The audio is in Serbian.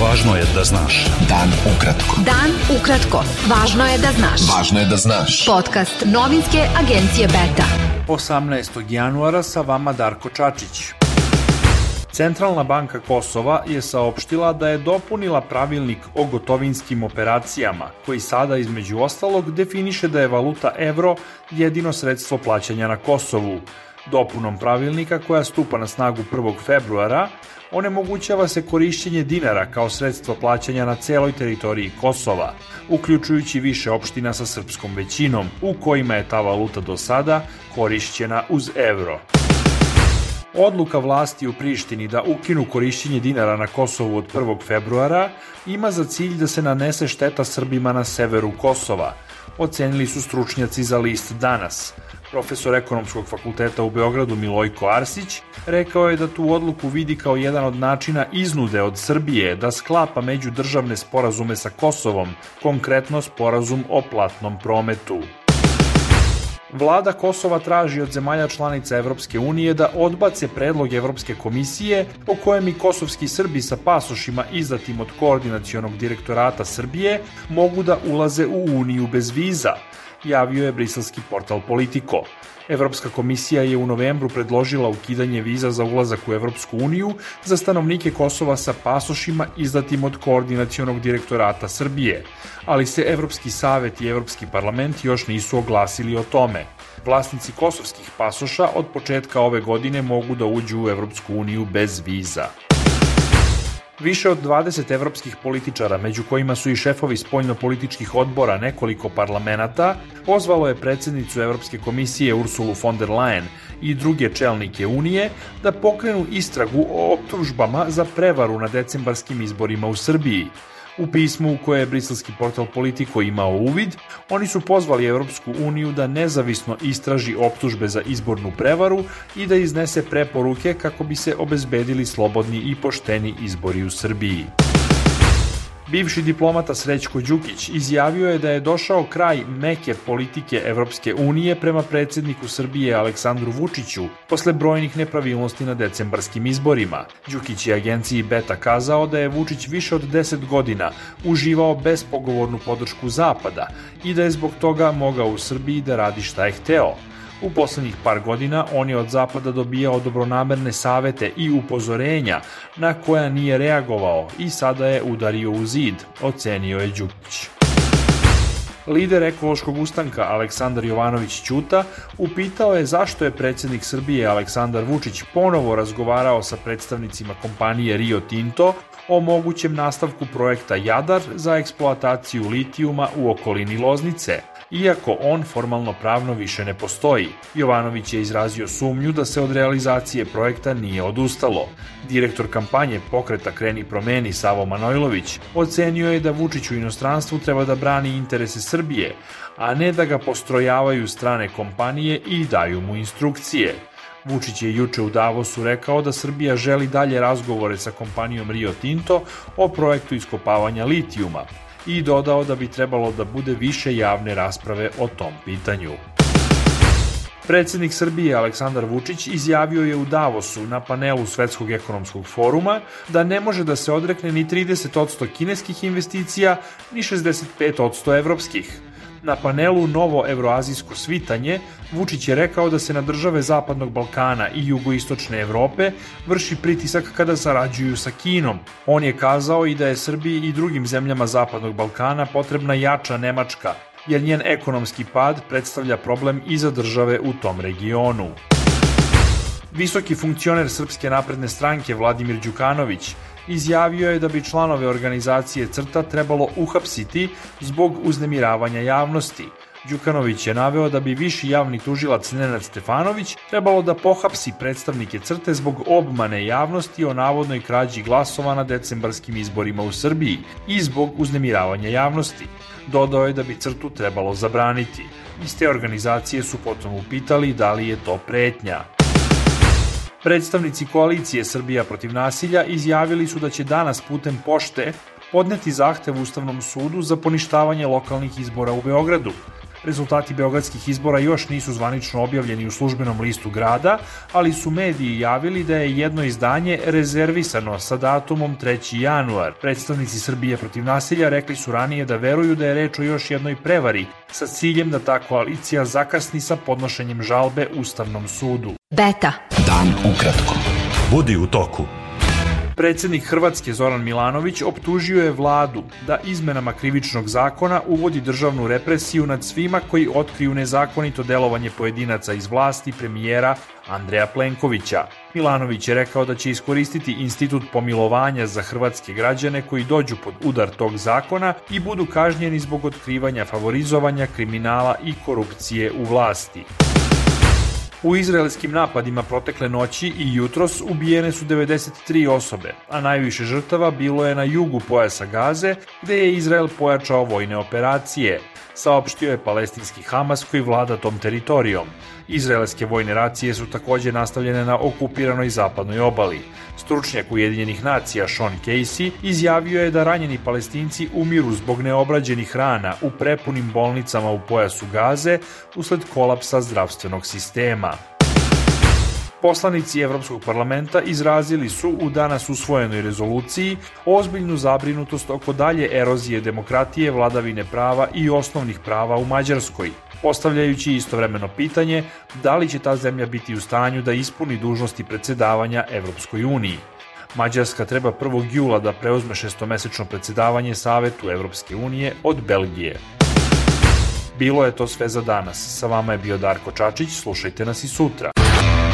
Važno je da znaš. Dan ukratko. Dan ukratko. Važno je da znaš. Važno je da znaš. Podcast novinske agencije Beta. 18. januara sa vama Darko Čačić. Centralna banka Kosova je saopštila da je dopunila pravilnik o gotovinskim operacijama, koji sada između ostalog definiše da je valuta evro jedino sredstvo plaćanja na Kosovu. Dopunom pravilnika koja stupa na snagu 1. februara onemogućava se korišćenje dinara kao sredstvo plaćanja na celoj teritoriji Kosova, uključujući više opština sa srpskom većinom, u kojima je ta valuta do sada korišćena uz evro. Odluka vlasti u Prištini da ukinu korišćenje dinara na Kosovu od 1. februara ima za cilj da se nanese šteta Srbima na severu Kosova, ocenili su stručnjaci za list Danas. Profesor ekonomskog fakulteta u Beogradu Milojko Arsić rekao je da tu odluku vidi kao jedan od načina iznude od Srbije da sklapa međudržavne sporazume sa Kosovom, konkretno sporazum o platnom prometu. Vlada Kosova traži od zemalja članica Evropske unije da odbace predlog Evropske komisije po kojem i kosovski Srbi sa pasošima izdatim od koordinacionog direktorata Srbije mogu da ulaze u Uniju bez viza, javio je briselski portal Politico. Evropska komisija je u novembru predložila ukidanje viza za ulazak u Evropsku uniju za stanovnike Kosova sa pasošima izdatim od koordinacionog direktorata Srbije, ali se Evropski savet i Evropski parlament još nisu oglasili o tome. Vlasnici kosovskih pasoša od početka ove godine mogu da uđu u Evropsku uniju bez viza. Više od 20 evropskih političara, među kojima su i šefovi spoljno-političkih odbora nekoliko parlamenta, pozvalo je predsednicu Evropske komisije Ursulu von der Leyen i druge čelnike Unije da pokrenu istragu o optužbama za prevaru na decembarskim izborima u Srbiji, U pismu u koje je briselski portal Politico imao uvid, oni su pozvali Evropsku uniju da nezavisno istraži optužbe za izbornu prevaru i da iznese preporuke kako bi se obezbedili slobodni i pošteni izbori u Srbiji. Bivši diplomata Srećko Đukić izjavio je da je došao kraj meke politike Evropske unije prema predsedniku Srbije Aleksandru Vučiću posle brojnih nepravilnosti na decembarskim izborima. Đukić je agenciji Beta kazao da je Vučić više od 10 godina uživao bespogovornu podršku Zapada i da je zbog toga mogao u Srbiji da radi šta je hteo. U poslednjih par godina on je od Zapada dobijao dobronamerne savete i upozorenja na koja nije reagovao i sada je udario u zid, ocenio je Đukić. Lider ekološkog ustanka Aleksandar Jovanović Ćuta upitao je zašto je predsednik Srbije Aleksandar Vučić ponovo razgovarao sa predstavnicima kompanije Rio Tinto o mogućem nastavku projekta Jadar za eksploataciju litijuma u okolini Loznice, iako on formalno pravno više ne postoji. Jovanović je izrazio sumnju da se od realizacije projekta nije odustalo. Direktor kampanje pokreta Kreni promeni Savo Manojlović ocenio je da Vučić u inostranstvu treba da brani interese Srbije, a ne da ga postrojavaju strane kompanije i daju mu instrukcije. Vučić je juče u Davosu rekao da Srbija želi dalje razgovore sa kompanijom Rio Tinto o projektu iskopavanja litijuma i dodao da bi trebalo da bude više javne rasprave o tom pitanju. Predsednik Srbije Aleksandar Vučić izjavio je u Davosu na panelu Svetskog ekonomskog foruma da ne može da se odrekne ni 30% kineskih investicija ni 65% evropskih. Na panelu Novo evroazijsko svitanje Vučić je rekao da se na države Zapadnog Balkana i jugoistočne Evrope vrši pritisak kada sarađuju sa Kinom. On je kazao i da je Srbiji i drugim zemljama Zapadnog Balkana potrebna jača Nemačka, jer njen ekonomski pad predstavlja problem i za države u tom regionu. Visoki funkcioner Srpske napredne stranke Vladimir Đukanović izjavio je da bi članove organizacije CRTA trebalo uhapsiti zbog uznemiravanja javnosti. Đukanović je naveo da bi viši javni tužilac Nenad Stefanović trebalo da pohapsi predstavnike CRTE zbog obmane javnosti o navodnoj krađi glasova na decembarskim izborima u Srbiji i zbog uznemiravanja javnosti. Dodao je da bi CRTU trebalo zabraniti. Iz te organizacije su potom upitali da li je to pretnja. Predstavnici koalicije Srbija protiv nasilja izjavili su da će danas putem pošte podneti zahtev Ustavnom sudu za poništavanje lokalnih izbora u Beogradu. Rezultati beogradskih izbora još nisu zvanično objavljeni u službenom listu grada, ali su mediji javili da je jedno izdanje rezervisano sa datumom 3. januar. Predstavnici Srbije protiv nasilja rekli su ranije da veruju da je reč o još jednoj prevari sa ciljem da ta koalicija zakasni sa podnošenjem žalbe Ustavnom sudu. Beta. Dan ukratko. Budi u toku. Predsednik Hrvatske Zoran Milanović optužio je vladu da izmenama krivičnog zakona uvodi državnu represiju nad svima koji otkriju nezakonito delovanje pojedinaca iz vlasti premijera Andreja Plenkovića. Milanović je rekao da će iskoristiti institut pomilovanja za hrvatske građane koji dođu pod udar tog zakona i budu kažnjeni zbog otkrivanja favorizovanja, kriminala i korupcije u vlasti. U izraelskim napadima protekle noći i jutros ubijene su 93 osobe, a najviše žrtava bilo je na jugu pojasa Gaze, gde je Izrael pojačao vojne operacije, saopštio je palestinski Hamas koji vlada tom teritorijom. Izraelske vojne racije su takođe nastavljene na okupiranoj zapadnoj obali. Stručnjak Ujedinjenih nacija Sean Casey izjavio je da ranjeni palestinci umiru zbog neobrađenih rana u prepunim bolnicama u pojasu Gaze usled kolapsa zdravstvenog sistema. Poslanici Evropskog parlamenta izrazili su u danas usvojenoj rezoluciji ozbiljnu zabrinutost oko dalje erozije demokratije, vladavine prava i osnovnih prava u Mađarskoj, postavljajući istovremeno pitanje da li će ta zemlja biti u stanju da ispuni dužnosti predsedavanja Evropskoj uniji. Mađarska treba 1. jula da preuzme šestomesečno predsedavanje Savetu Evropske unije od Belgije. Bilo je to sve za danas. Sa vama je bio Darko Čačić, slušajte nas i sutra.